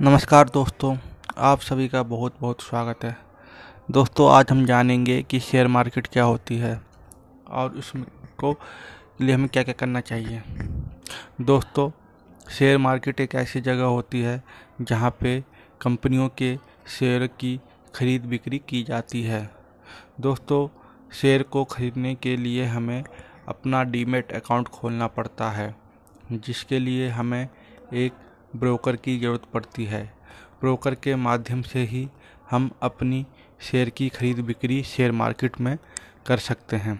नमस्कार दोस्तों, आप सभी का बहुत बहुत स्वागत है। दोस्तों, आज हम जानेंगे कि शेयर मार्केट क्या होती है और उसको लिए हमें क्या क्या करना चाहिए। दोस्तों शेयर मार्केट एक ऐसी जगह होती है जहाँ पे कंपनियों के शेयर की खरीद बिक्री की जाती है। दोस्तों शेयर को ख़रीदने के लिए हमें अपना डीमेट अकाउंट खोलना पड़ता है, जिसके लिए हमें एक ब्रोकर की ज़रूरत पड़ती है। ब्रोकर के माध्यम से ही हम अपनी शेयर की खरीद बिक्री शेयर मार्केट में कर सकते हैं।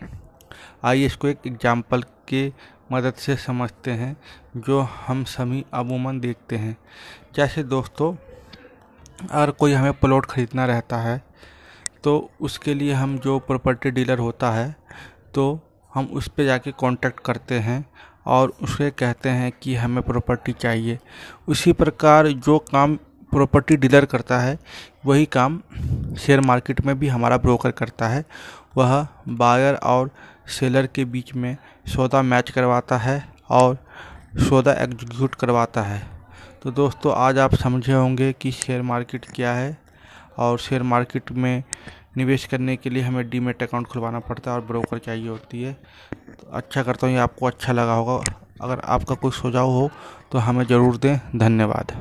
आइए इसको एक एग्ज़ाम्पल के मदद से समझते हैं, जो हम सभी अमूमन देखते हैं। जैसे दोस्तों, अगर कोई हमें प्लॉट ख़रीदना रहता है तो उसके लिए हम जो प्रॉपर्टी डीलर होता है तो हम उस पर जाके कांटेक्ट करते हैं और उसे कहते हैं कि हमें प्रॉपर्टी चाहिए। उसी प्रकार जो काम प्रॉपर्टी डीलर करता है, वही काम शेयर मार्केट में भी हमारा ब्रोकर करता है। वह बायर और सेलर के बीच में सौदा मैच करवाता है और सौदा एग्जीक्यूट करवाता है। तो दोस्तों, आज आप समझे होंगे कि शेयर मार्केट क्या है और शेयर मार्केट में निवेश करने के लिए हमें डीमेट अकाउंट खुलवाना पड़ता है और ब्रोकर चाहिए होती है। तो अच्छा करता हूँ, ये आपको अच्छा लगा होगा। अगर आपका कोई सुझाव हो तो हमें ज़रूर दें। धन्यवाद।